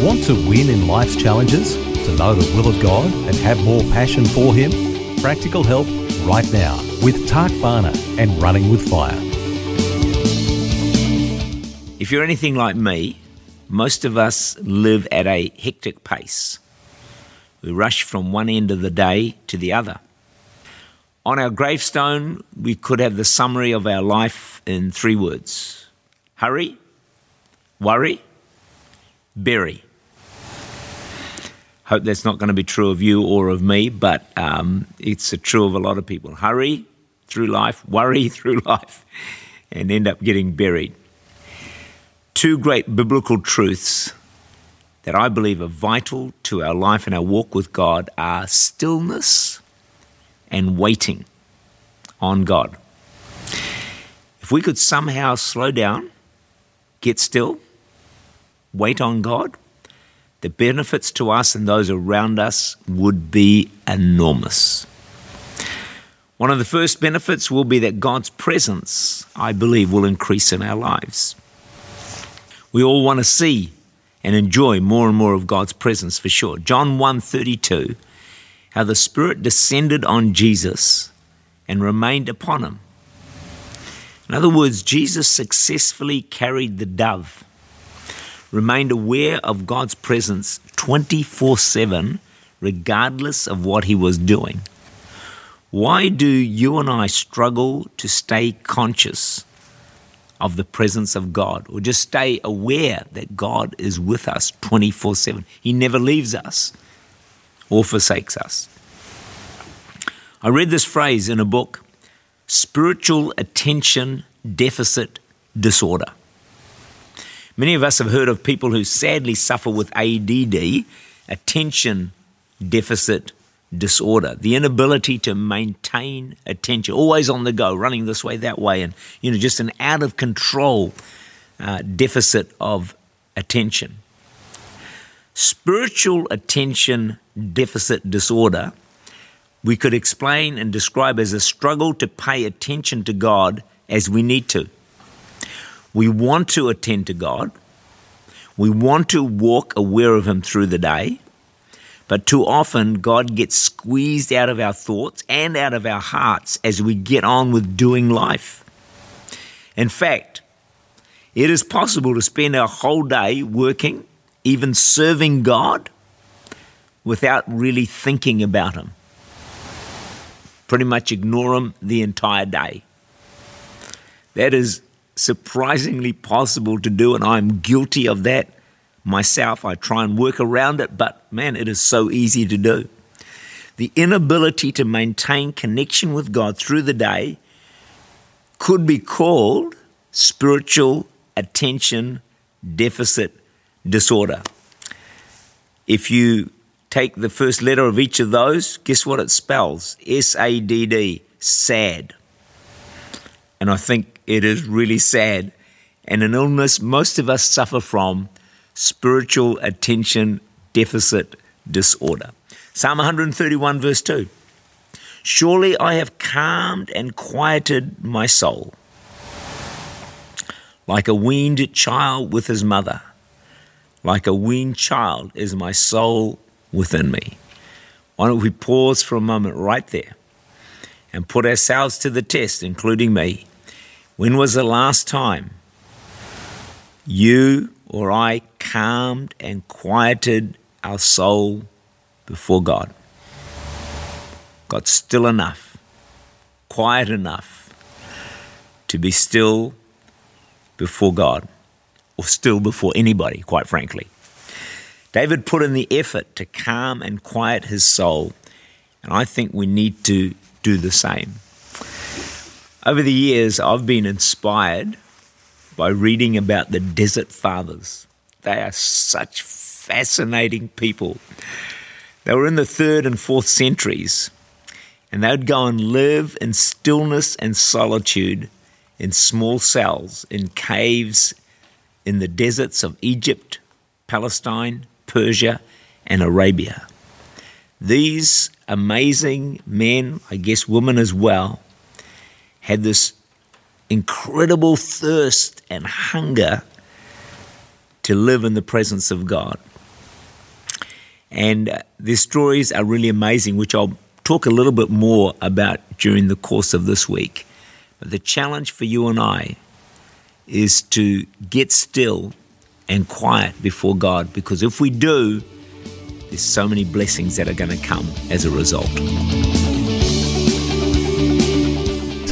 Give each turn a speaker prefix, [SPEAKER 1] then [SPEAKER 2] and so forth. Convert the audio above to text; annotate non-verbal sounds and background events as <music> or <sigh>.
[SPEAKER 1] Want to win in life's challenges? To know the will of God and have more passion for Him? Practical help right now with Tak Bhana and Running with Fire.
[SPEAKER 2] If you're anything like me, most of us live at a hectic pace. We rush from one end of the day to the other. On our gravestone, we could have the summary of our life in three words hurry, worry, bury. Hope that's not going to be true of you or of me, but um, it's true of a lot of people. Hurry through life, worry <laughs> through life, and end up getting buried. Two great biblical truths that I believe are vital to our life and our walk with God are stillness and waiting on God. If we could somehow slow down, get still, wait on God, the benefits to us and those around us would be enormous. One of the first benefits will be that God's presence, I believe, will increase in our lives. We all want to see and enjoy more and more of God's presence for sure. John 1:32 how the spirit descended on Jesus and remained upon him. In other words, Jesus successfully carried the dove remained aware of God's presence 24 7, regardless of what he was doing. Why do you and I struggle to stay conscious of the presence of God or just stay aware that God is with us 24 7? He never leaves us or forsakes us. I read this phrase in a book spiritual attention deficit disorder. Many of us have heard of people who sadly suffer with ADD, attention deficit disorder, the inability to maintain attention, always on the go, running this way, that way, and you know, just an out of control uh, deficit of attention. Spiritual attention deficit disorder, we could explain and describe as a struggle to pay attention to God as we need to. We want to attend to God. We want to walk aware of Him through the day. But too often, God gets squeezed out of our thoughts and out of our hearts as we get on with doing life. In fact, it is possible to spend our whole day working, even serving God, without really thinking about Him. Pretty much ignore Him the entire day. That is surprisingly possible to do, and I'm guilty of that myself. I try and work around it, but man, it is so easy to do. The inability to maintain connection with God through the day could be called spiritual attention deficit disorder. If you take the first letter of each of those, guess what it spells? S A D D, sad. And I think it is really sad and an illness most of us suffer from spiritual attention deficit disorder. Psalm 131, verse 2 Surely I have calmed and quieted my soul, like a weaned child with his mother. Like a weaned child is my soul within me. Why don't we pause for a moment right there and put ourselves to the test, including me? When was the last time you or I calmed and quieted our soul before God? Got still enough, quiet enough to be still before God, or still before anybody, quite frankly. David put in the effort to calm and quiet his soul, and I think we need to do the same. Over the years, I've been inspired by reading about the desert fathers, They are such fascinating people. They were in the third and fourth centuries, and they would go and live in stillness and solitude in small cells, in caves, in the deserts of Egypt, Palestine, Persia, and Arabia. These amazing men, I guess women as well, had this incredible thirst and hunger to live in the presence of God. And uh, their stories are really amazing, which I'll talk a little bit more about during the course of this week. But the challenge for you and I is to get still and quiet before God, because if we do, there's so many blessings that are going to come as a result.